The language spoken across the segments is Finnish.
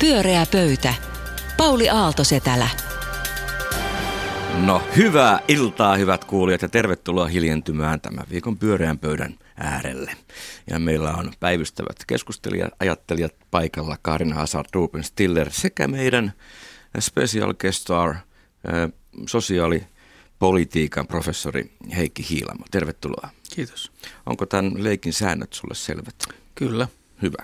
Pyöreä pöytä. Pauli Aaltosetälä. No hyvää iltaa hyvät kuulijat ja tervetuloa hiljentymään tämän viikon pyöreän pöydän äärelle. Ja meillä on päivystävät keskustelijat, ajattelijat paikalla Karin Hazard, Ruben Stiller sekä meidän special guest star, sosiaalipolitiikan professori Heikki Hiilamo. Tervetuloa. Kiitos. Onko tämän leikin säännöt sulle selvät? Kyllä. Hyvä.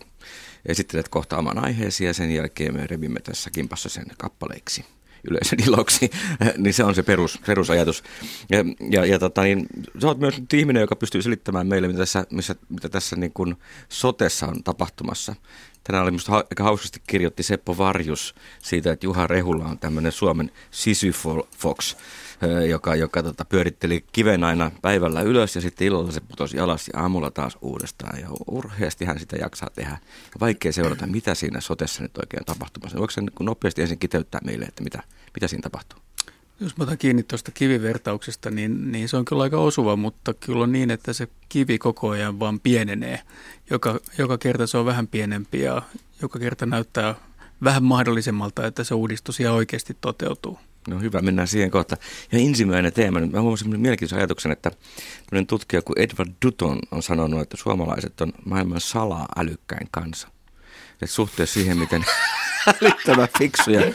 Esittelet kohta oman aiheesi ja sen jälkeen me revimme tässä kimpassa sen kappaleiksi yleisön iloksi, niin se on se perus, perusajatus. Ja, ja, ja tota, niin, sä oot myös ihminen, joka pystyy selittämään meille, mitä tässä, missä, mitä tässä niin kuin sotessa on tapahtumassa. Tänään oli minusta aika hauskasti kirjoitti Seppo Varjus siitä, että Juha Rehula on tämmöinen Suomen Sisyfox, joka, joka tota, pyöritteli kiven aina päivällä ylös ja sitten illalla se putosi alas ja aamulla taas uudestaan. Ja urheasti hän sitä jaksaa tehdä. Ja vaikea seurata, mitä siinä sotessa nyt oikein tapahtumassa. Voiko sen nopeasti ensin kiteyttää meille, että mitä, mitä siinä tapahtuu? Jos mä otan kiinni tuosta kivivertauksesta, niin, niin se on kyllä aika osuva, mutta kyllä on niin, että se kivi koko ajan vaan pienenee. Joka, joka kerta se on vähän pienempi ja joka kerta näyttää vähän mahdollisemmalta, että se uudistus ihan oikeasti toteutuu. No hyvä, mennään siihen kohta. Ja ensimmäinen teema, mä huomasin mielenkiintoisen ajatuksen, että tutkija kuin Edward Dutton on sanonut, että suomalaiset on maailman salaa älykkäin kansa. Et suhteessa siihen, miten älyttömän fiksuja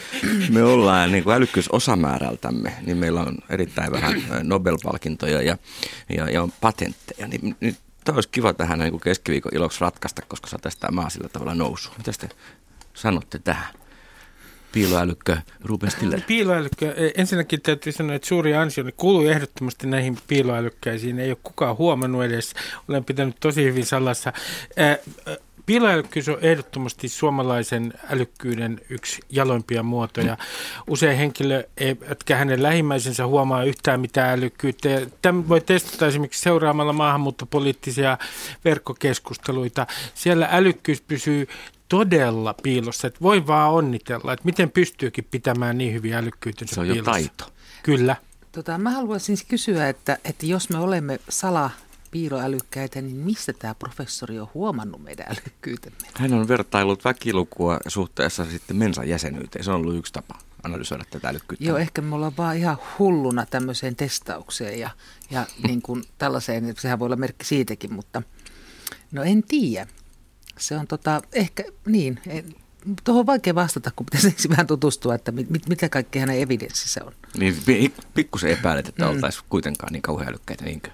me ollaan niin kuin älykkyysosamäärältämme, niin meillä on erittäin vähän Nobel-palkintoja ja, ja, ja on patentteja. Niin, niin tämä olisi kiva tähän niin kuin keskiviikon iloksi ratkaista, koska saataisiin tämä maa sillä tavalla nousu. Mitä te sanotte tähän? Piiloälykkö Ruben Stiller? Piiloälykkö, e, ensinnäkin täytyy sanoa, että suuri ansio kuuluu ehdottomasti näihin piiloälykkäisiin. Ei ole kukaan huomannut edes. Olen pitänyt tosi hyvin salassa. Piiloälykkyys on ehdottomasti suomalaisen älykkyyden yksi jaloimpia muotoja. Usein henkilö, eivätkä hänen lähimmäisensä huomaa yhtään mitään älykkyyttä. Tämä voi testata esimerkiksi seuraamalla maahanmuuttopoliittisia verkkokeskusteluita. Siellä älykkyys pysyy todella piilossa, että voi vaan onnitella, että miten pystyykin pitämään niin hyviä älykkyytensä Se on piilossa. jo taito. Kyllä. Tota, mä haluaisin siis kysyä, että, että jos me olemme sala piiloälykkäitä, niin mistä tämä professori on huomannut meidän älykkyytemme? Hän on vertaillut väkilukua suhteessa sitten mensan jäsenyyteen. Se on ollut yksi tapa analysoida tätä älykkyyttä. Joo, ehkä me ollaan vaan ihan hulluna tämmöiseen testaukseen ja, ja niin kuin tällaiseen, sehän voi olla merkki siitäkin, mutta no en tiedä. Se on tota, ehkä niin, tuohon on vaikea vastata, kun pitäisi ensin vähän tutustua, että mit, mit, mitä kaikkea hänen evidenssissä on. Niin pikkusen epäilet, että mm. oltaisiin kuitenkaan niin kauhean älykkäitä, niinkö?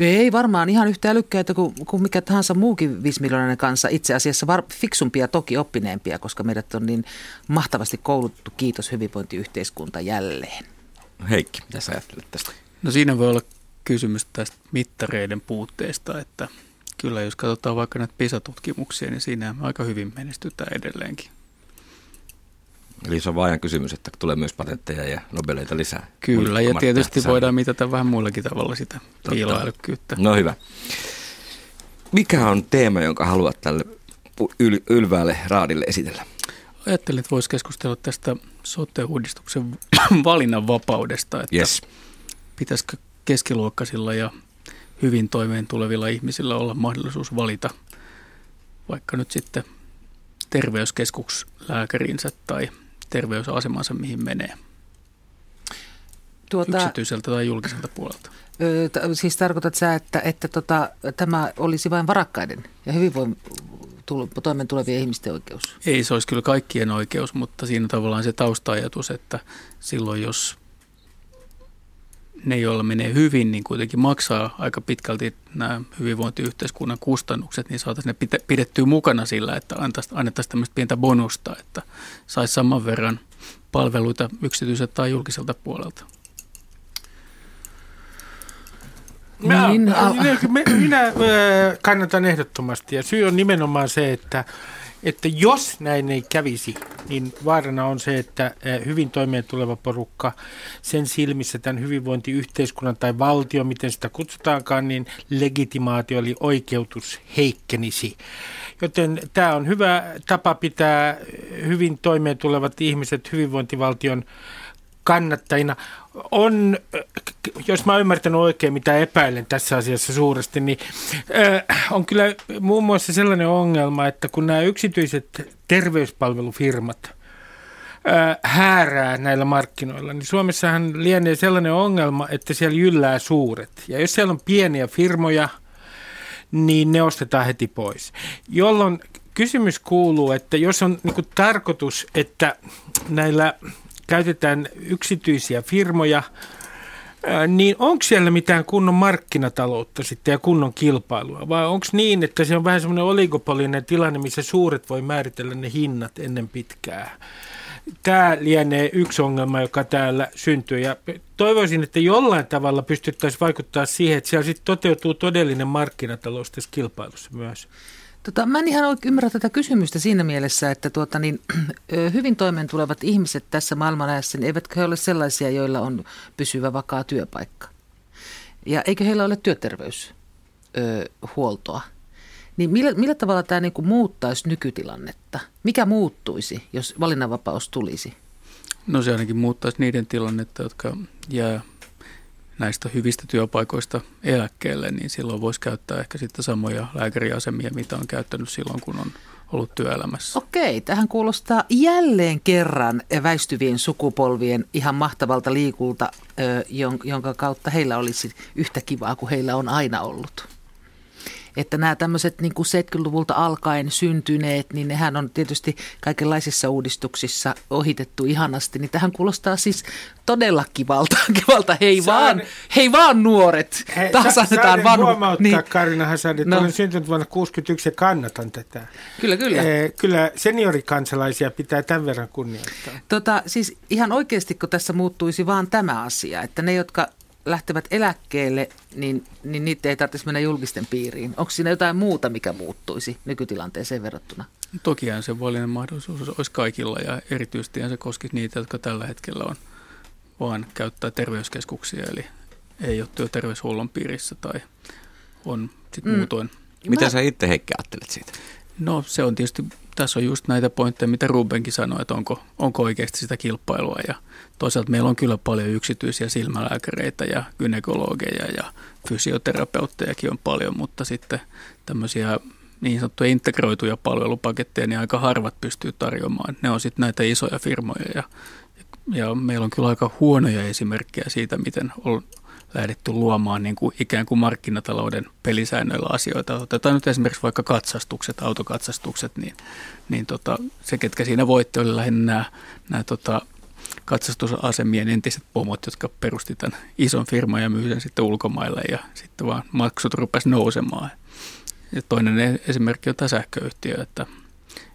Ei varmaan ihan yhtä älykkäitä kuin, kuin mikä tahansa muukin 5 kanssa. Itse asiassa var, fiksumpia toki oppineempia, koska meidät on niin mahtavasti kouluttu. Kiitos hyvinvointiyhteiskunta jälleen. Heikki, mitä sä ajattelet tästä? No siinä voi olla kysymys tästä mittareiden puutteesta, että kyllä jos katsotaan vaikka näitä PISA-tutkimuksia, niin siinä aika hyvin menestytään edelleenkin. Eli se on vaan kysymys, että tulee myös patentteja ja nobeleita lisää. Kyllä, ja tietysti voidaan mitata vähän muillakin tavalla sitä piiloälykkyyttä. No hyvä. Mikä on teema, jonka haluat tälle yl- ylväälle raadille esitellä? Ajattelin, että voisi keskustella tästä sote-uudistuksen valinnanvapaudesta, että yes. pitäisikö keskiluokkaisilla ja hyvin toimeen tulevilla ihmisillä olla mahdollisuus valita vaikka nyt sitten terveyskeskuslääkärinsä tai terveysasemansa, mihin menee? Tuota, Yksityiseltä tai julkiselta puolelta? Ö, t- siis tarkoitat sä, että, että tota, tämä olisi vain varakkaiden ja hyvinvoin toimeen tulevien ihmisten oikeus? Ei, se olisi kyllä kaikkien oikeus, mutta siinä tavallaan se tausta-ajatus, että silloin jos ne, joilla menee hyvin, niin kuitenkin maksaa aika pitkälti nämä hyvinvointiyhteiskunnan kustannukset, niin saataisiin ne pidettyä mukana sillä, että annettaisiin tämmöistä pientä bonusta, että saisi saman verran palveluita yksityiseltä tai julkiselta puolelta. Minä, niin, minä, minä kannatan ehdottomasti ja syy on nimenomaan se, että että jos näin ei kävisi, niin vaarana on se, että hyvin toimeen tuleva porukka sen silmissä tämän hyvinvointiyhteiskunnan tai valtio, miten sitä kutsutaankaan, niin legitimaatio eli oikeutus heikkenisi. Joten tämä on hyvä tapa pitää hyvin toimeen tulevat ihmiset hyvinvointivaltion kannattajina on, jos mä oon ymmärtänyt oikein, mitä epäilen tässä asiassa suuresti, niin on kyllä muun muassa sellainen ongelma, että kun nämä yksityiset terveyspalvelufirmat häärää näillä markkinoilla, niin Suomessahan lienee sellainen ongelma, että siellä jyllää suuret. Ja jos siellä on pieniä firmoja, niin ne ostetaan heti pois. Jolloin kysymys kuuluu, että jos on niin tarkoitus, että näillä käytetään yksityisiä firmoja, niin onko siellä mitään kunnon markkinataloutta sitten ja kunnon kilpailua? Vai onko niin, että se on vähän semmoinen oligopolinen tilanne, missä suuret voi määritellä ne hinnat ennen pitkää? Tämä lienee yksi ongelma, joka täällä syntyy. Ja toivoisin, että jollain tavalla pystyttäisiin vaikuttaa siihen, että siellä sitten toteutuu todellinen markkinatalous tässä kilpailussa myös. Tota, mä en ihan oikein ymmärrä tätä kysymystä siinä mielessä, että tuota, niin, hyvin toimeen tulevat ihmiset tässä maailmanajassa, niin eivätkö he ole sellaisia, joilla on pysyvä vakaa työpaikka? Ja eikö heillä ole työterveyshuoltoa? Niin millä, millä tavalla tämä niin muuttaisi nykytilannetta? Mikä muuttuisi, jos valinnanvapaus tulisi? No se ainakin muuttaisi niiden tilannetta, jotka jää näistä hyvistä työpaikoista eläkkeelle, niin silloin voisi käyttää ehkä sitten samoja lääkäriasemia, mitä on käyttänyt silloin, kun on ollut työelämässä. Okei, tähän kuulostaa jälleen kerran väistyvien sukupolvien ihan mahtavalta liikulta, jonka kautta heillä olisi yhtä kivaa kuin heillä on aina ollut että nämä tämmöiset niin kuin 70-luvulta alkaen syntyneet, niin nehän on tietysti kaikenlaisissa uudistuksissa ohitettu ihanasti. Niin tähän kuulostaa siis todella kivalta, kivalta. Hei, saan, vaan, hei vaan nuoret, hei, taas annetaan vanhu. huomauttaa niin, Karina Hasan, että no. olen syntynyt vuonna 1961 ja kannatan tätä. Kyllä, kyllä. Eh, kyllä seniorikansalaisia pitää tämän verran kunnioittaa. Tota, siis ihan oikeasti, kun tässä muuttuisi vaan tämä asia, että ne, jotka lähtevät eläkkeelle, niin, niin niitä ei tarvitsisi mennä julkisten piiriin. Onko siinä jotain muuta, mikä muuttuisi nykytilanteeseen verrattuna? Tokihan se volinen mahdollisuus olisi kaikilla ja erityisesti se koskisi niitä, jotka tällä hetkellä on vaan käyttää terveyskeskuksia, eli ei ole työterveyshuollon piirissä tai on sitten mm. muutoin. Mitä Mä... sä itse Heikki ajattelet siitä? No se on tietysti, tässä on just näitä pointteja, mitä Rubenkin sanoi, että onko, onko oikeasti sitä kilpailua ja toisaalta meillä on kyllä paljon yksityisiä silmälääkäreitä ja gynekologeja ja fysioterapeuttejakin on paljon, mutta sitten tämmöisiä niin sanottuja integroituja palvelupaketteja, niin aika harvat pystyy tarjoamaan. Ne on sitten näitä isoja firmoja ja, ja meillä on kyllä aika huonoja esimerkkejä siitä, miten on lähdetty luomaan niin kuin ikään kuin markkinatalouden pelisäännöillä asioita. Otetaan nyt esimerkiksi vaikka katsastukset, autokatsastukset, niin, niin tota, se, ketkä siinä voitti, oli lähinnä nämä, nämä tota, katsastusasemien entiset pomot, jotka perusti tämän ison firman ja myy sen sitten ulkomaille ja sitten vaan maksut rupesi nousemaan. Ja toinen e- esimerkki on tämä sähköyhtiö, että,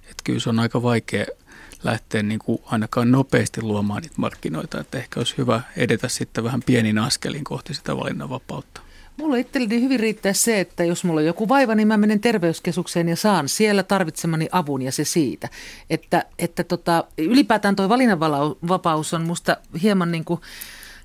että kyllä se on aika vaikea lähteä niin kuin ainakaan nopeasti luomaan niitä markkinoita, että ehkä olisi hyvä edetä sitten vähän pienin askelin kohti sitä valinnanvapautta. Mulla itselleni hyvin riittää se, että jos mulla on joku vaiva, niin mä menen terveyskeskukseen ja saan siellä tarvitsemani avun ja se siitä. Että, että tota, ylipäätään tuo valinnanvapaus on musta hieman niin kuin,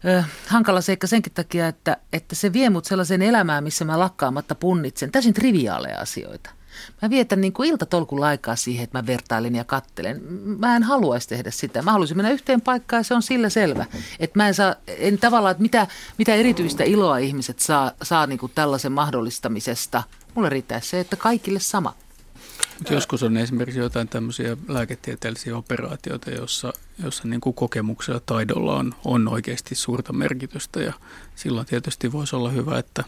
äh, hankala seikka senkin takia, että, että se vie mut sellaiseen elämään, missä mä lakkaamatta punnitsen täysin triviaaleja asioita. Mä vietän niin kuin iltatolkulla aikaa siihen, että mä vertailen ja kattelen. Mä en haluaisi tehdä sitä. Mä haluaisin mennä yhteen paikkaan ja se on sillä selvä. Että mä en saa, en tavallaan, että mitä, mitä erityistä iloa ihmiset saa, saa niin kuin tällaisen mahdollistamisesta. Mulle riittää se, että kaikille sama. Mutta joskus on esimerkiksi jotain tämmöisiä lääketieteellisiä operaatioita, jossa, jossa niin kuin kokemuksella taidolla on, on oikeasti suurta merkitystä ja silloin tietysti voisi olla hyvä, että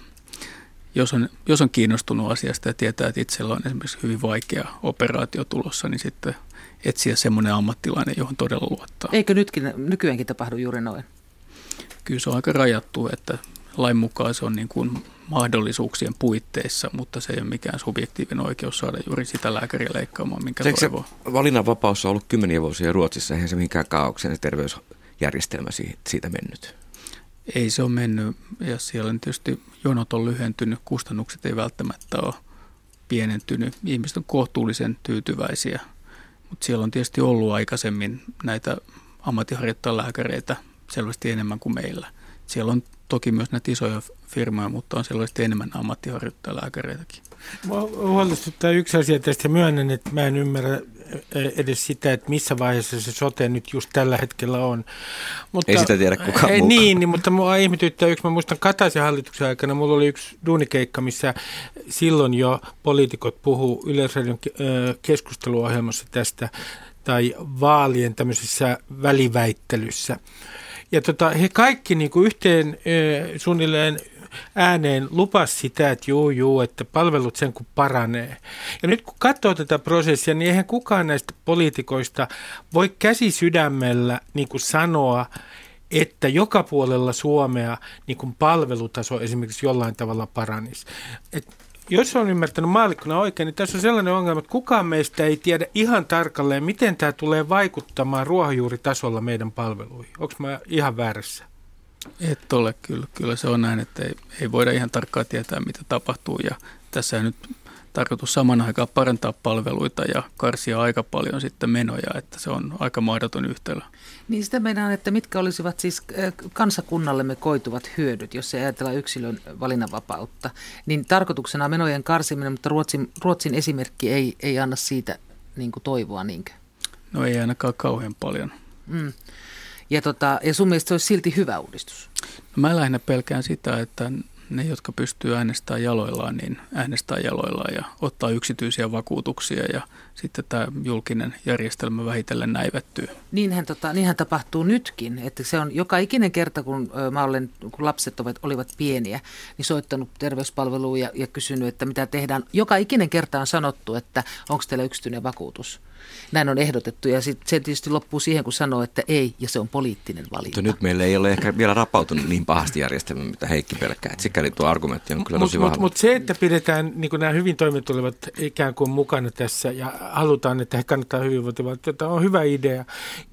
jos on, jos on kiinnostunut asiasta ja tietää, että itsellä on esimerkiksi hyvin vaikea operaatio tulossa, niin sitten etsiä semmoinen ammattilainen, johon todella luottaa. Eikö nytkin, nykyäänkin tapahdu juuri noin? Kyllä se on aika rajattu, että lain mukaan se on niin kuin mahdollisuuksien puitteissa, mutta se ei ole mikään subjektiivinen oikeus saada juuri sitä lääkäriä leikkaamaan, minkä Eikö toivoo. Se valinnanvapaus on ollut kymmeniä vuosia Ruotsissa, eihän se minkään kaauksen terveysjärjestelmä siitä mennyt ei se ole mennyt ja siellä tietysti jonot on lyhentynyt, kustannukset ei välttämättä ole pienentynyt. Ihmiset on kohtuullisen tyytyväisiä, mutta siellä on tietysti ollut aikaisemmin näitä ammattiharjoittajalääkäreitä selvästi enemmän kuin meillä. Siellä on toki myös näitä isoja firmoja, mutta on sellaisesti enemmän ammattiharjoittajalääkäreitäkin. Mua huolestuttaa yksi asia tästä. Myönnän, että mä en ymmärrä edes sitä, että missä vaiheessa se sote nyt just tällä hetkellä on. Mutta, ei sitä tiedä kukaan ei, Niin, niin, mutta mua ihmetyttää yksi. Mä muistan Kataisen hallituksen aikana, mulla oli yksi duunikeikka, missä silloin jo poliitikot puhuu Yleisradion keskusteluohjelmassa tästä tai vaalien tämmöisessä väliväittelyssä. Ja tota, he kaikki niin kuin yhteen suunnilleen ääneen lupas sitä, että juu, juu, että palvelut sen kun paranee. Ja nyt kun katsoo tätä prosessia, niin eihän kukaan näistä poliitikoista voi käsi sydämellä niin kuin sanoa, että joka puolella Suomea niin kuin palvelutaso esimerkiksi jollain tavalla paranisi. Et jos on ymmärtänyt maallikkona oikein, niin tässä on sellainen ongelma, että kukaan meistä ei tiedä ihan tarkalleen, miten tämä tulee vaikuttamaan ruohonjuuritasolla meidän palveluihin. Onko mä ihan väärässä? Et ole, kyllä, kyllä se on näin, että ei, ei voida ihan tarkkaan tietää, mitä tapahtuu. Ja tässä nyt tarkoitus saman aikaan parantaa palveluita ja karsia aika paljon sitten menoja, että se on aika mahdoton yhtälö. Niin sitä meidän että mitkä olisivat siis äh, kansakunnallemme koituvat hyödyt, jos ei ajatella yksilön valinnanvapautta. Niin tarkoituksena on menojen karsiminen, mutta Ruotsin, Ruotsin esimerkki ei, ei anna siitä niin kuin toivoa niinkö? No ei ainakaan kauhean paljon. Mm. Ja, tota, ja sun mielestä se olisi silti hyvä uudistus? No mä lähinnä pelkään sitä, että ne, jotka pystyy äänestämään jaloillaan, niin äänestää jaloillaan ja ottaa yksityisiä vakuutuksia ja sitten tämä julkinen järjestelmä vähitellen näivettyy. Niinhän, tota, niinhän tapahtuu nytkin, että se on joka ikinen kerta, kun mä olen, kun lapset ovat, olivat pieniä, niin soittanut terveyspalveluun ja, ja kysynyt, että mitä tehdään. Joka ikinen kerta on sanottu, että onko teillä yksityinen vakuutus. Näin on ehdotettu ja sit se tietysti loppuu siihen, kun sanoo, että ei ja se on poliittinen valinta. Mutta nyt meillä ei ole ehkä vielä rapautunut niin pahasti järjestelmä, mitä Heikki pelkää. Et sikäli tuo argumentti on kyllä tosi mut, vahva. Mutta mut se, että pidetään niin nämä hyvin toimetulevat ikään kuin mukana tässä ja halutaan, että he kannattaa hyvinvointivaltiota, on hyvä idea.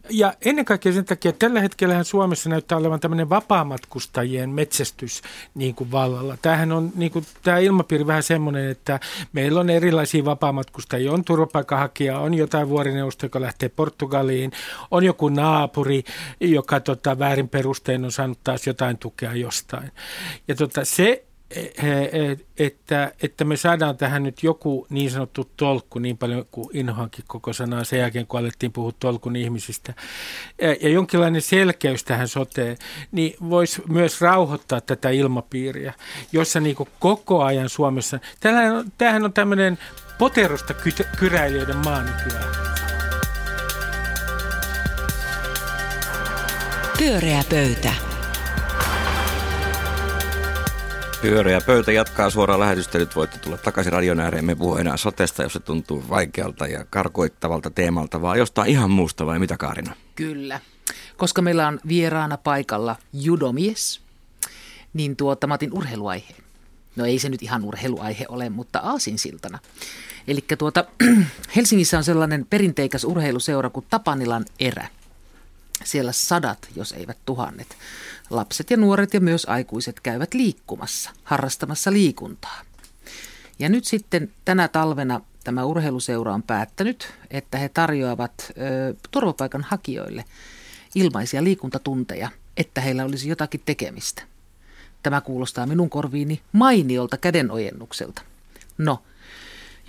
Ja ennen kaikkea sen takia, että tällä hetkellä Suomessa näyttää olevan tämmöinen vapaamatkustajien metsästys niin kuin vallalla. Tämähän on niin kuin, tämä ilmapiiri vähän semmoinen, että meillä on erilaisia vapaamatkustajia, on turvapaikanhakija, on jotain vuorineuvosto, joka lähtee Portugaliin, on joku naapuri, joka tota, väärin perustein on saanut taas jotain tukea jostain. Ja tota, se että, että me saadaan tähän nyt joku niin sanottu tolkku, niin paljon kuin inhoankin koko sanaa sen jälkeen, kun alettiin puhua tolkun ihmisistä, ja jonkinlainen selkeys tähän soteen, niin voisi myös rauhoittaa tätä ilmapiiriä, jossa niin koko ajan Suomessa, tämähän on, tämmöinen poterosta kyräilijöiden maa nykyään. Pyöreä pöytä. Pyöreä pöytä jatkaa suoraan lähetystä. Nyt voitte tulla takaisin radion ääreen. Me puhuu enää sotesta, jos se tuntuu vaikealta ja karkoittavalta teemalta, vaan jostain ihan muusta vai mitä Kaarina? Kyllä. Koska meillä on vieraana paikalla judomies, niin tuota, mä otin urheiluaihe. No ei se nyt ihan urheiluaihe ole, mutta aasinsiltana. Eli tuota, Helsingissä on sellainen perinteikäs urheiluseura kuin Tapanilan erä. Siellä sadat, jos eivät tuhannet lapset ja nuoret ja myös aikuiset käyvät liikkumassa, harrastamassa liikuntaa. Ja nyt sitten tänä talvena tämä urheiluseura on päättänyt, että he tarjoavat ö, turvapaikanhakijoille ilmaisia liikuntatunteja, että heillä olisi jotakin tekemistä. Tämä kuulostaa minun korviini mainiolta kädenojennukselta. No,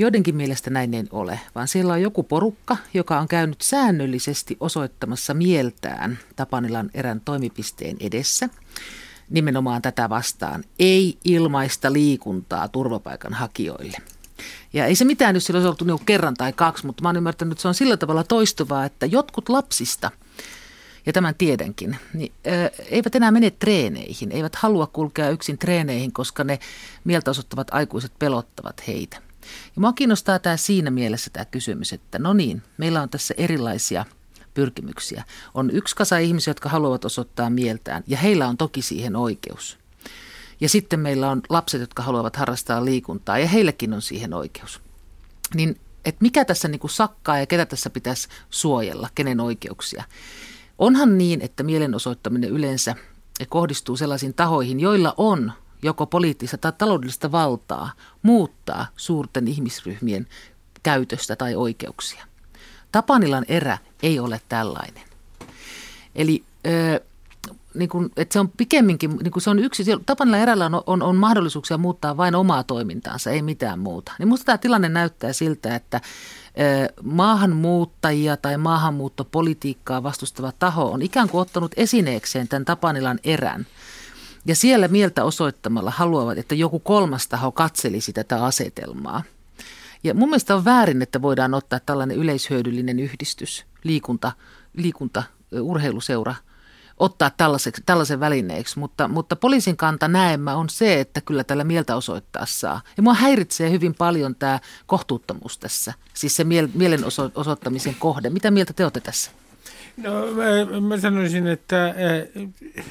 Joidenkin mielestä näin ei ole, vaan siellä on joku porukka, joka on käynyt säännöllisesti osoittamassa mieltään Tapanilan erän toimipisteen edessä. Nimenomaan tätä vastaan. Ei ilmaista liikuntaa turvapaikanhakijoille. Ja ei se mitään, jos sillä olisi ollut niinku kerran tai kaksi, mutta mä oon ymmärtänyt, että se on sillä tavalla toistuvaa, että jotkut lapsista, ja tämän tiedänkin, niin ö, eivät enää mene treeneihin, eivät halua kulkea yksin treeneihin, koska ne mieltä osoittavat aikuiset pelottavat heitä. Ja mua kiinnostaa tämä siinä mielessä tämä kysymys, että no niin, meillä on tässä erilaisia pyrkimyksiä. On yksi kasa ihmisiä, jotka haluavat osoittaa mieltään ja heillä on toki siihen oikeus. Ja sitten meillä on lapset, jotka haluavat harrastaa liikuntaa ja heillekin on siihen oikeus. Niin että mikä tässä niin kuin sakkaa ja ketä tässä pitäisi suojella, kenen oikeuksia. Onhan niin, että mielenosoittaminen yleensä kohdistuu sellaisiin tahoihin, joilla on joko poliittista tai taloudellista valtaa muuttaa suurten ihmisryhmien käytöstä tai oikeuksia. Tapanilan erä ei ole tällainen. Eli niin kuin, että se on pikemminkin, niin kuin se on yksi, Tapanilla erällä on, on, on mahdollisuuksia muuttaa vain omaa toimintaansa, ei mitään muuta. Niin musta tämä tilanne näyttää siltä, että maahanmuuttajia tai maahanmuuttopolitiikkaa vastustava taho on ikään kuin ottanut esineekseen tämän Tapanilan erän. Ja siellä mieltä osoittamalla haluavat, että joku kolmas taho katselisi tätä asetelmaa. Ja mun mielestä on väärin, että voidaan ottaa tällainen yleishyödyllinen yhdistys, liikunta, liikunta urheiluseura – ottaa tällaisen välineeksi, mutta, mutta poliisin kanta näemmä on se, että kyllä tällä mieltä osoittaa saa. Ja mua häiritsee hyvin paljon tämä kohtuuttomuus tässä, siis se miel, mielen osoittamisen kohde. Mitä mieltä te olette tässä? No mä, mä sanoisin, että... Äh,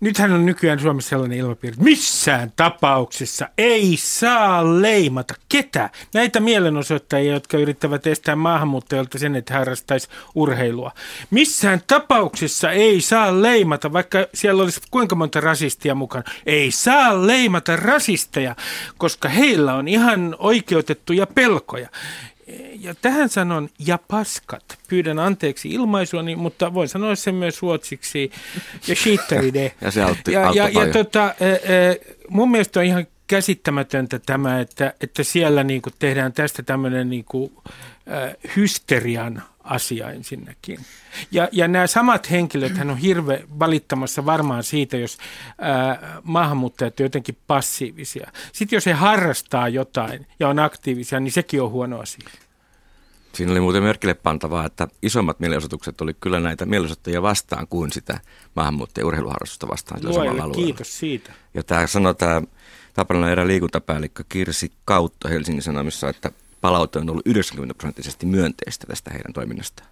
nythän on nykyään Suomessa sellainen ilmapiiri, että missään tapauksessa ei saa leimata ketä. Näitä mielenosoittajia, jotka yrittävät estää maahanmuuttajilta sen, että harrastaisi urheilua. Missään tapauksessa ei saa leimata, vaikka siellä olisi kuinka monta rasistia mukana. Ei saa leimata rasisteja, koska heillä on ihan oikeutettuja pelkoja ja tähän sanon ja paskat. Pyydän anteeksi ilmaisuani, mutta voin sanoa sen myös ruotsiksi. Ja shitteride. ja se autti, ja, ja, ja tota, mun mielestä on ihan käsittämätöntä tämä, että, että siellä niin kuin tehdään tästä tämmöinen niin kuin, äh, hysterian asia ensinnäkin. Ja, ja nämä samat henkilöt hän on hirve valittamassa varmaan siitä, jos ää, maahanmuuttajat on jotenkin passiivisia. Sitten jos he harrastaa jotain ja on aktiivisia, niin sekin on huono asia. Siinä oli muuten merkille pantavaa, että isommat mielenosoitukset oli kyllä näitä mielenosoittajia vastaan kuin sitä maahanmuuttajien urheiluharrastusta vastaan. Luojalle, kiitos siitä. Ja tämä sanoi tämä Tapanalan erä liikuntapäällikkö Kirsi Kautta Helsingin Sanomissa, että palaute on ollut 90 prosenttisesti myönteistä tästä heidän toiminnastaan.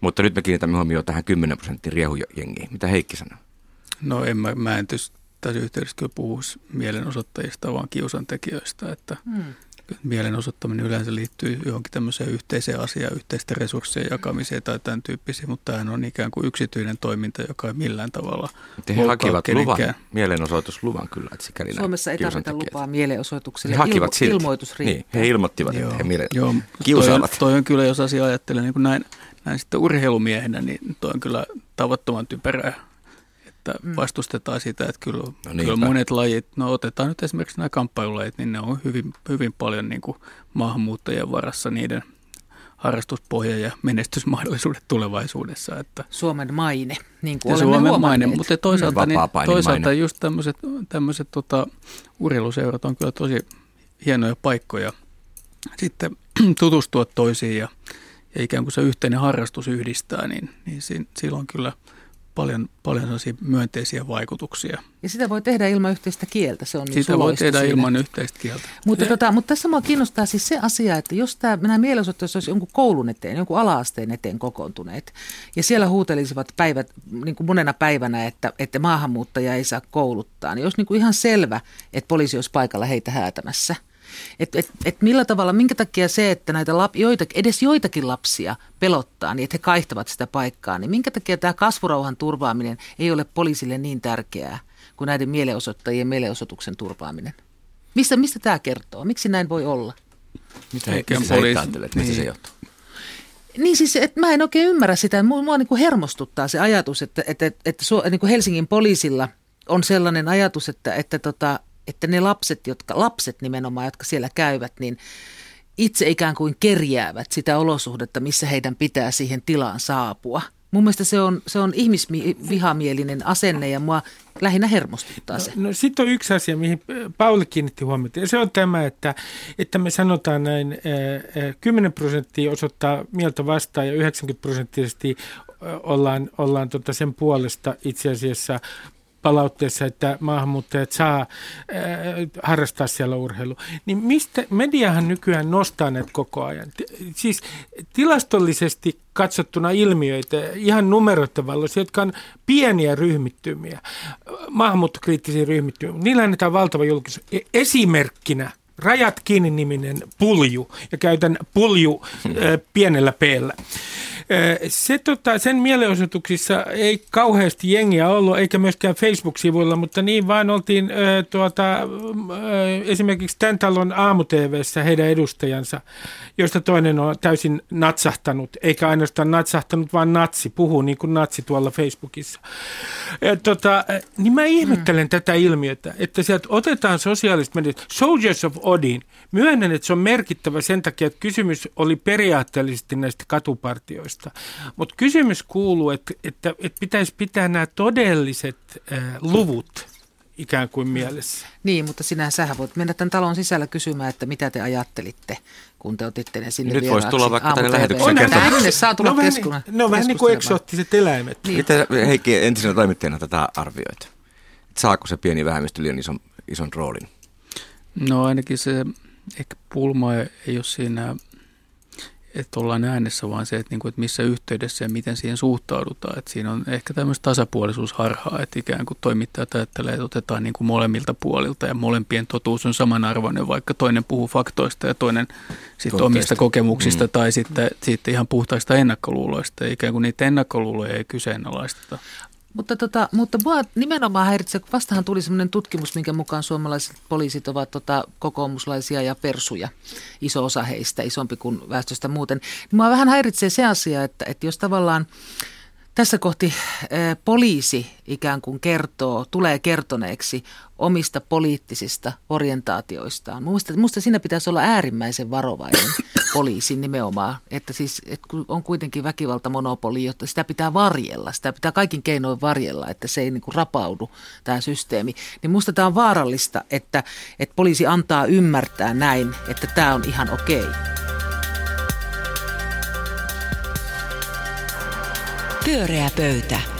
Mutta nyt me kiinnitämme huomioon tähän 10 prosentin riehujengiin. Mitä Heikki sanoo? No en mä, mä en tässä yhteydessä kyllä puhuisi mielenosoittajista, vaan kiusantekijöistä. Että hmm mielenosoittaminen yleensä liittyy johonkin tämmöiseen yhteiseen asiaan, yhteisten resurssien jakamiseen tai tämän tyyppisiin, mutta tämähän on ikään kuin yksityinen toiminta, joka ei millään tavalla He hakivat luvan, mielenosoitusluvan kyllä. Että sikäli Suomessa ei tarvita lupaa mielenosoitukselle, he hakivat ilmo- ilmoitus riittää. Niin, he ilmoittivat, joo, että he miele- joo, kiusaavat. Toi, toi on kyllä, jos asia ajattelee niin kuin näin, näin sitten urheilumiehenä, niin toi on kyllä tavattoman typerää että mm. vastustetaan sitä, että kyllä, no kyllä monet lajit, no otetaan nyt esimerkiksi nämä kamppailulajit, niin ne on hyvin, hyvin paljon niin kuin maahanmuuttajien varassa niiden harrastuspohja ja menestysmahdollisuudet tulevaisuudessa. Että Suomen maine, niin kuin ja Suomen maine, mutta toisaalta, niin, toisaalta just tämmöiset, tämmöiset tota, urheiluseurat on kyllä tosi hienoja paikkoja sitten tutustua toisiin ja, ja ikään kuin se yhteinen harrastus yhdistää, niin, niin silloin kyllä – paljon, paljon myönteisiä vaikutuksia. Ja sitä voi tehdä ilman yhteistä kieltä, se on Sitä voi tehdä siinä. ilman yhteistä kieltä. Mutta, tota, mutta tässä minua kiinnostaa siis se asia, että jos tämä, nämä mielenosoitteet olisi jonkun koulun eteen, jonkun alaasteen eteen kokoontuneet, ja siellä huutelisivat päivät, niin kuin monena päivänä, että, että maahanmuuttaja ei saa kouluttaa, niin olisi niin kuin ihan selvä, että poliisi olisi paikalla heitä häätämässä – et, et, et millä tavalla, minkä takia se, että näitä lap, joita, edes joitakin lapsia pelottaa, niin että he kaihtavat sitä paikkaa, niin minkä takia tämä kasvurauhan turvaaminen ei ole poliisille niin tärkeää kuin näiden mielenosoittajien mielenosoituksen turvaaminen? Mistä, mistä tämä kertoo? Miksi näin voi olla? Mitä, Eikä mistä poliisi, ajattelet, mistä niin. se johtuu? Niin siis, että mä en oikein ymmärrä sitä. Mua, mua niin kuin hermostuttaa se ajatus, että, että, että, että niin kuin Helsingin poliisilla on sellainen ajatus, että, että, tota, että ne lapset, jotka, lapset nimenomaan, jotka siellä käyvät, niin itse ikään kuin kerjäävät sitä olosuhdetta, missä heidän pitää siihen tilaan saapua. Mun mielestä se on, se on ihmisvihamielinen asenne ja mua lähinnä hermostuttaa se. No, no sitten on yksi asia, mihin Pauli kiinnitti huomiota. Ja se on tämä, että, että me sanotaan näin, 10 prosenttia osoittaa mieltä vastaan ja 90 prosenttisesti ollaan, ollaan tota sen puolesta itse asiassa palautteessa, että maahanmuuttajat saa äh, harrastaa siellä urheilu. Niin mistä, mediahan nykyään nostaa näitä koko ajan. Siis tilastollisesti katsottuna ilmiöitä, ihan numeroiden valossa, jotka on pieniä ryhmittymiä, maahanmuuttokriittisiä ryhmittymiä. Niillä annetaan valtava julkisuus. E- esimerkkinä Rajat kiinni niminen pulju, ja käytän pulju äh, pienellä peellä. Se, tota, sen mielenosoituksissa ei kauheasti jengiä ollut, eikä myöskään Facebook-sivuilla, mutta niin vaan oltiin tuota, esimerkiksi tämän talon aamu heidän edustajansa, joista toinen on täysin natsahtanut, eikä ainoastaan natsahtanut, vaan natsi, puhuu niin kuin natsi tuolla Facebookissa. Ja, tota, niin mä ihmettelen mm. tätä ilmiötä, että sieltä otetaan sosiaaliset mediat, Soldiers of Odin, myönnän, että se on merkittävä sen takia, että kysymys oli periaatteellisesti näistä katupartioista. Mutta kysymys kuuluu, että, että, että pitäisi pitää nämä todelliset äh, luvut ikään kuin mielessä. Niin, mutta sinä sähän voit mennä tämän talon sisällä kysymään, että mitä te ajattelitte, kun te otitte ne sinne Nyt voisi tulla vaikka tänne lähetykseen kertomaan. Tänne saa tulla no, keskuna, No vähän niin kuin eksoottiset eläimet. Niin. Mitä Heikki entisenä toimittajana tätä arvioit? Saako se pieni vähemmistö liian ison, ison roolin? No ainakin se ehkä pulma ei ole siinä että ollaan äänessä, vaan se, että, niin kuin, että missä yhteydessä ja miten siihen suhtaudutaan. Että siinä on ehkä tämmöistä tasapuolisuusharhaa, että ikään kuin toimittajat ajattelee, että otetaan niin kuin molemmilta puolilta ja molempien totuus on samanarvoinen, vaikka toinen puhuu faktoista ja toinen sitten omista kokemuksista mm. tai sitten, sitten ihan puhtaista ennakkoluuloista. Ja ikään kuin niitä ennakkoluuloja ei kyseenalaisteta. Mutta, tota, mutta mua nimenomaan häiritsee, kun vastahan tuli sellainen tutkimus, minkä mukaan suomalaiset poliisit ovat tota, kokoomuslaisia ja persuja. Iso osa heistä, isompi kuin väestöstä muuten. Mua vähän häiritsee se asia, että, että jos tavallaan tässä kohti poliisi ikään kuin kertoo, tulee kertoneeksi omista poliittisista orientaatioistaan. Minusta, minusta siinä pitäisi olla äärimmäisen varovainen poliisi nimenomaan, että siis että on kuitenkin väkivaltamonopoli, jotta sitä pitää varjella, sitä pitää kaikin keinoin varjella, että se ei niin kuin rapaudu tämä systeemi. Niin minusta tämä on vaarallista, että, että poliisi antaa ymmärtää näin, että tämä on ihan okei. Okay. Pyöreä pöytä.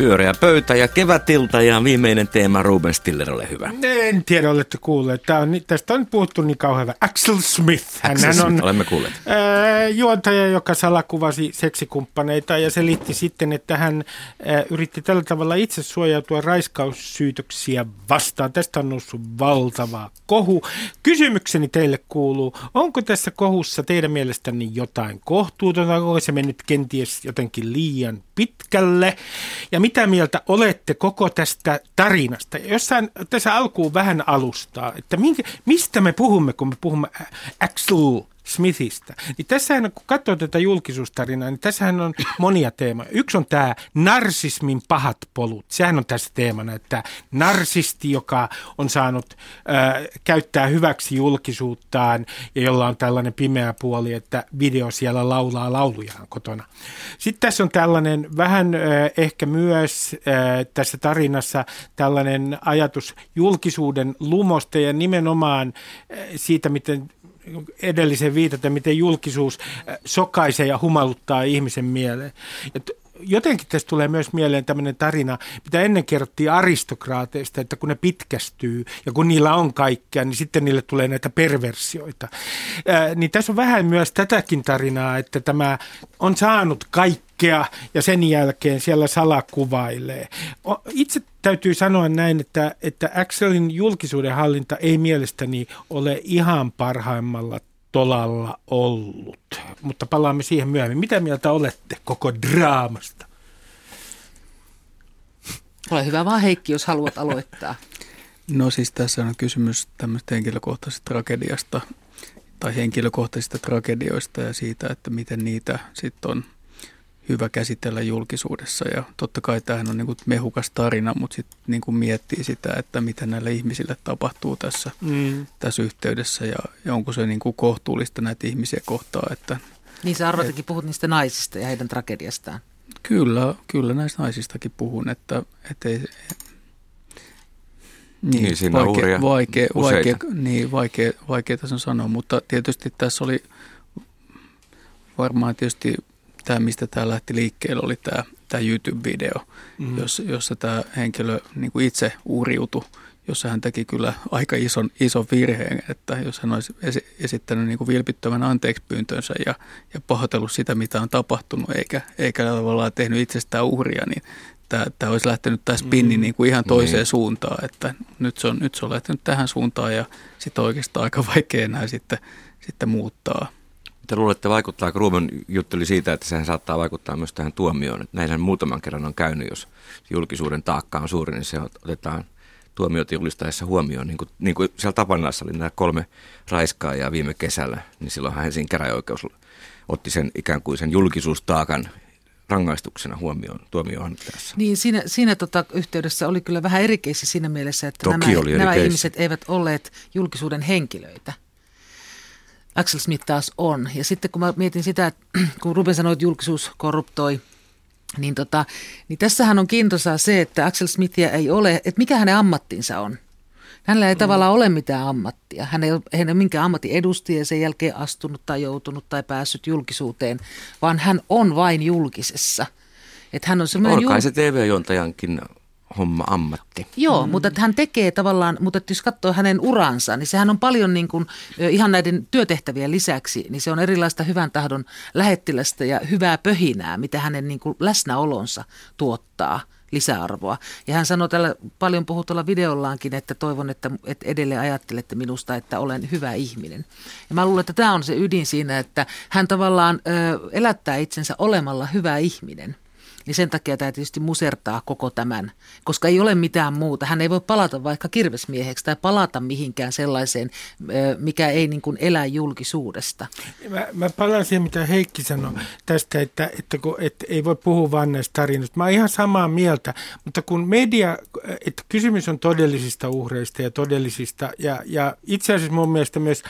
Pyöreä pöytä ja kevätilta ja viimeinen teema Ruben Stiller, ole hyvä. En tiedä, olette kuulleet. Tämä on, tästä on puhuttu niin kauhean Axel Smith. Hän Axel Smith, on olemme kuulleet. Ää, juontaja, joka salakuvasi seksikumppaneita ja selitti sitten, että hän ää, yritti tällä tavalla itse suojautua raiskaussyytöksiä vastaan. Tästä on noussut valtava kohu. Kysymykseni teille kuuluu, onko tässä kohussa teidän mielestänne jotain kohtuutonta, onko se mennyt kenties jotenkin liian pitkälle? Ja mitä mieltä olette koko tästä tarinasta? Jossain tässä alkuun vähän alustaa, että minkä, mistä me puhumme, kun me puhumme Axel Smithistä. Niin tässähän, kun katsoo tätä julkisuustarinaa, niin tässähän on monia teemoja. Yksi on tämä narsismin pahat polut. Sehän on tässä teemana, että narsisti, joka on saanut äh, käyttää hyväksi julkisuuttaan ja jolla on tällainen pimeä puoli, että video siellä laulaa laulujaan kotona. Sitten tässä on tällainen vähän äh, ehkä myös äh, tässä tarinassa tällainen ajatus julkisuuden lumosta ja nimenomaan äh, siitä, miten edellisen viitata, miten julkisuus äh, sokaisee ja humaluttaa ihmisen mieleen. Ja jotenkin tästä tulee myös mieleen tämmöinen tarina, mitä ennen kerrottiin aristokraateista, että kun ne pitkästyy ja kun niillä on kaikkea, niin sitten niille tulee näitä perversioita. Ää, niin tässä on vähän myös tätäkin tarinaa, että tämä on saanut kaikkea ja sen jälkeen siellä salakuvailee. Itse täytyy sanoa näin, että, että Axelin julkisuuden hallinta ei mielestäni ole ihan parhaimmalla tolalla ollut. Mutta palaamme siihen myöhemmin. Mitä mieltä olette koko draamasta? Ole hyvä vaan Heikki, jos haluat aloittaa. No siis tässä on kysymys tämmöistä henkilökohtaisesta tragediasta tai henkilökohtaisista tragedioista ja siitä, että miten niitä sitten on – hyvä käsitellä julkisuudessa. Ja totta kai tämähän on niin kuin mehukas tarina, mutta sitten niin kuin miettii sitä, että mitä näille ihmisille tapahtuu tässä, mm. tässä yhteydessä ja, ja onko se niin kuin kohtuullista näitä ihmisiä kohtaa. Että, niin sä Arvotakin puhut niistä naisista ja heidän tragediastaan. Kyllä, kyllä näistä naisistakin puhun, että, että ei, niin, niin siinä vaikea, on vaikea, vaikea, niin, vaikea, vaikea tässä on sanoa, mutta tietysti tässä oli varmaan tietysti tämä, mistä tämä lähti liikkeelle, oli tämä, tämä YouTube-video, mm. jossa, jossa tämä henkilö niin kuin itse uuriutui, jossa hän teki kyllä aika ison, ison virheen, että jos hän olisi esittänyt niin kuin vilpittömän anteekspyyntönsä ja, ja pahoitellut sitä, mitä on tapahtunut, eikä, eikä tavallaan tehnyt itsestään uhria, niin tämä, tämä olisi lähtenyt tämä spinni mm. niin kuin ihan toiseen niin. suuntaan, että nyt se, on, nyt se on lähtenyt tähän suuntaan ja sitten oikeastaan aika vaikea enää sitten, sitten muuttaa Te luulette, vaikuttaa, Ruben jutteli siitä, että sehän saattaa vaikuttaa myös tähän tuomioon. Että näinhän muutaman kerran on käynyt, jos julkisuuden taakka on suuri, niin se otetaan tuomiot julistaessa huomioon. Niin kuin, niin kuin siellä Tapanilassa oli nämä kolme raiskaajaa viime kesällä, niin silloinhan Helsingin käräjäoikeus otti sen ikään kuin sen julkisuustaakan rangaistuksena huomioon tuomioon tässä. Niin, siinä, siinä tota yhteydessä oli kyllä vähän eri siinä mielessä, että Toki nämä, nämä ihmiset eivät olleet julkisuuden henkilöitä. Axel Smith taas on. Ja sitten kun mä mietin sitä, että kun Ruben sanoi, että julkisuus korruptoi, niin, tota, niin tässähän on kiintoisaa se, että Axel Smithia ei ole, että mikä hänen ammattinsa on. Hänellä ei mm. tavallaan ole mitään ammattia. Hän ei hän ei ole minkään ammatin edustaja ja sen jälkeen astunut tai joutunut tai päässyt julkisuuteen, vaan hän on vain julkisessa. Että hän on semmoinen On kai jul- se TV-jontajankin homma ammatti. Joo, mm. mutta että hän tekee tavallaan, mutta että jos katsoo hänen uransa, niin sehän on paljon niin kuin, ihan näiden työtehtävien lisäksi, niin se on erilaista hyvän tahdon lähettilästä ja hyvää pöhinää, mitä hänen niin kuin läsnäolonsa tuottaa lisäarvoa. Ja hän sanoi tällä paljon puhutulla videollaankin, että toivon, että, että edelleen ajattelette minusta, että olen hyvä ihminen. Ja mä luulen, että tämä on se ydin siinä, että hän tavallaan ö, elättää itsensä olemalla hyvä ihminen. Niin sen takia tämä tietysti musertaa koko tämän, koska ei ole mitään muuta. Hän ei voi palata vaikka kirvesmieheksi tai palata mihinkään sellaiseen, mikä ei niin kuin elä julkisuudesta. Mä, mä palaan siihen, mitä Heikki sanoi tästä, että, että, kun, että ei voi puhua vain näistä tarinoista. Mä oon ihan samaa mieltä, mutta kun media, että kysymys on todellisista uhreista ja todellisista, ja, ja itse asiassa mun mielestä myös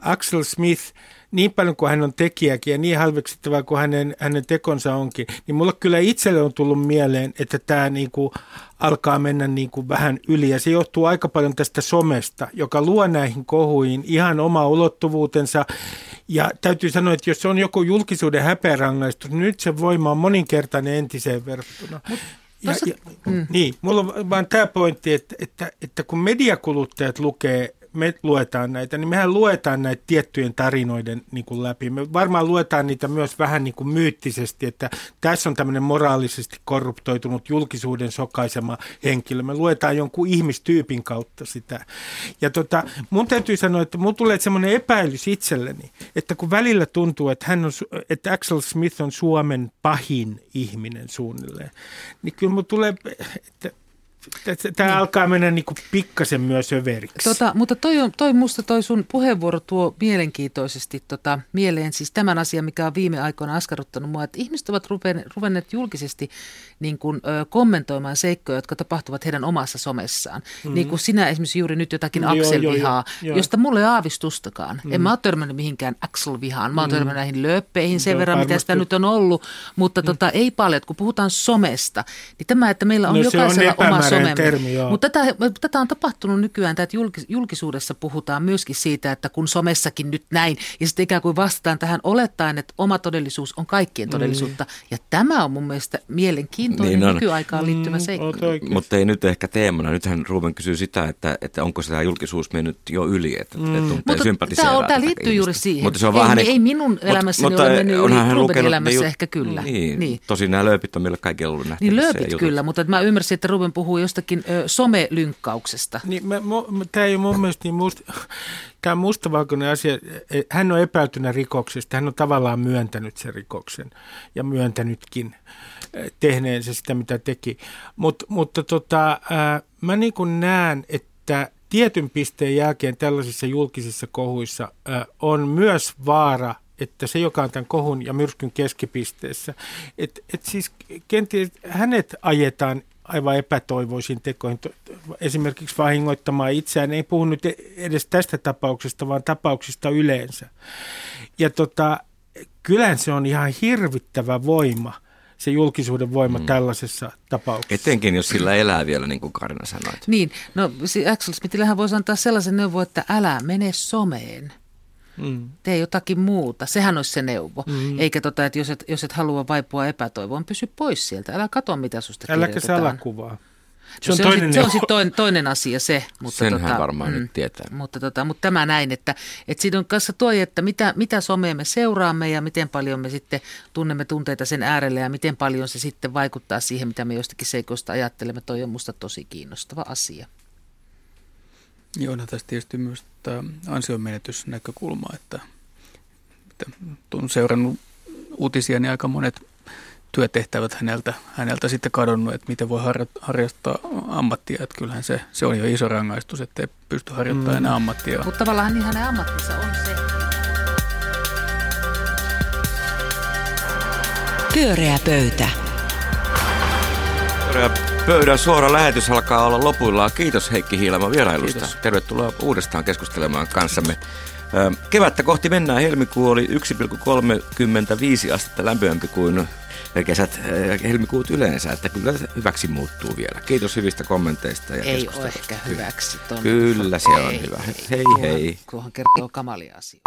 Axel Smith, niin paljon kuin hän on tekijäkin ja niin halveksittavaa kuin hänen, hänen tekonsa onkin, niin mulle kyllä itselle on tullut mieleen, että tämä niinku alkaa mennä niinku vähän yli. Ja se johtuu aika paljon tästä somesta, joka luo näihin kohuihin ihan oma ulottuvuutensa. Ja täytyy sanoa, että jos on joku julkisuuden häpeärangaistus, niin nyt se voima on moninkertainen entiseen verrattuna. Ja, ja, mm. Niin, mulla on vaan tämä pointti, että, että, että kun mediakuluttajat lukee, me luetaan näitä, niin mehän luetaan näitä tiettyjen tarinoiden niin kuin läpi. Me varmaan luetaan niitä myös vähän niin kuin myyttisesti, että tässä on tämmöinen moraalisesti korruptoitunut julkisuuden sokaisema henkilö. Me luetaan jonkun ihmistyypin kautta sitä. Ja tota, mun täytyy sanoa, että mun tulee semmoinen epäilys itselleni, että kun välillä tuntuu, että, hän on, että Axel Smith on Suomen pahin ihminen suunnilleen, niin kyllä mun tulee, että Tämä alkaa mennä niin kuin pikkasen myös överiksi. Tota, mutta toi, on, toi musta toi sun puheenvuoro tuo mielenkiintoisesti tota, mieleen siis tämän asian, mikä on viime aikoina askarruttanut mua, että ihmiset ovat ruven- ruvenneet julkisesti niin kuin, ö, kommentoimaan seikkoja, jotka tapahtuvat heidän omassa somessaan. Mm. Niin kuin sinä esimerkiksi juuri nyt jotakin joo, Axel-vihaa, joo, joo. josta mulla ei aavistustakaan. Mm. En mä ole törmännyt mihinkään Axel-vihaan. Mä oon törmännyt näihin lööppeihin sen Joo, verran, mitä sitä varmasti. nyt on ollut, mutta tota, ei paljon. Kun puhutaan somesta, niin tämä, että meillä on No se on jokaisella oma epämääräinen somemme. termi, joo. Mutta tätä, tätä on tapahtunut nykyään, että julkis- julkisuudessa puhutaan myöskin siitä, että kun somessakin nyt näin, ja sitten ikään kuin vastataan tähän olettaen, että oma todellisuus on kaikkien todellisuutta. Ja tämä on mun mielestä mielenkiintoinen Niin niin on. nykyaikaan liittyvä Mm, seikka. oikein. Mutta ei nyt ehkä teemana. Nythän Ruben kysyy sitä, että, että onko sitä julkisuus mennyt jo yli, että, mm. että tuntee Mutta tämä, on, tämä liittyy juuri ihmistä. siihen. Mutta se on ei, vaan hänen- ei minun elämässäni ole mennyt yli, onhan hän Rubenin lukenut elämässä jut- ehkä kyllä. Niin, niin. tosin nämä lööpit on meille kaikille ollut Niin lööpit kyllä, mutta mä ymmärsin, että Ruben puhuu jostakin ö, somelynkkauksesta. Niin, mä, mu, tämä ei ole mun mielestä niin musta, tämä mustavalkoinen asia. E, Hän on epäiltynä rikoksesta. Hän on tavallaan myöntänyt sen rikoksen ja myöntänytkin eh, tehneensä sitä, mitä teki. Mut, mutta tota, mä niin näen, että tietyn pisteen jälkeen tällaisissa julkisissa kohuissa on myös vaara että se, joka on tämän kohun ja myrskyn keskipisteessä, että et siis kenties hänet ajetaan aivan epätoivoisiin tekoihin, esimerkiksi vahingoittamaan itseään. Ei puhu nyt edes tästä tapauksesta, vaan tapauksista yleensä. Ja tota, kyllähän se on ihan hirvittävä voima, se julkisuuden voima mm. tällaisessa tapauksessa. Etenkin, jos sillä elää vielä, niin kuin Karina sanoi. Niin, no Axel Smithillähän voisi antaa sellaisen neuvon, että älä mene someen. Mm. Tee jotakin muuta. Sehän olisi se neuvo. Mm. Eikä tota, että jos et, jos et halua vaipua epätoivoon, pysy pois sieltä. Älä katso, mitä susta Äläkä kirjoitetaan. salakuvaa. Se on, se on, sit, se on sit toinen, toinen asia se. Mutta Sen tota, varmaan nyt tietää. Mutta, tota, mutta tämä näin, että, että siinä on kanssa toi, että mitä, mitä somea me seuraamme ja miten paljon me sitten tunnemme tunteita sen äärelle ja miten paljon se sitten vaikuttaa siihen, mitä me jostakin seikoista ajattelemme. Toi on musta tosi kiinnostava asia. Joo, no tästä tietysti myös tämä ansionmenetysnäkökulma, että, että on seurannut uutisia, niin aika monet työtehtävät häneltä, häneltä sitten kadonnut, että miten voi harrastaa ammattia. Että kyllähän se, se on jo iso rangaistus, että ei pysty harjoittamaan mm. enää ammattia. Mutta tavallaan niin hänen ammattinsa on se. Pyöreä pöytä. Pyöreä pöydän suora lähetys alkaa olla lopuillaan. Kiitos Heikki Hiilama vierailusta. Kiitos. Tervetuloa uudestaan keskustelemaan kanssamme. Kevättä kohti mennään. Helmikuu oli 1,35 astetta lämpöämpi kuin kesät, helmikuut yleensä, että kyllä hyväksi muuttuu vielä. Kiitos hyvistä kommenteista ja Ei ole ehkä hyväksi. Kyllä se on ei, hyvä. Ei, hei hei. Tuohon kertoo kamalia asia.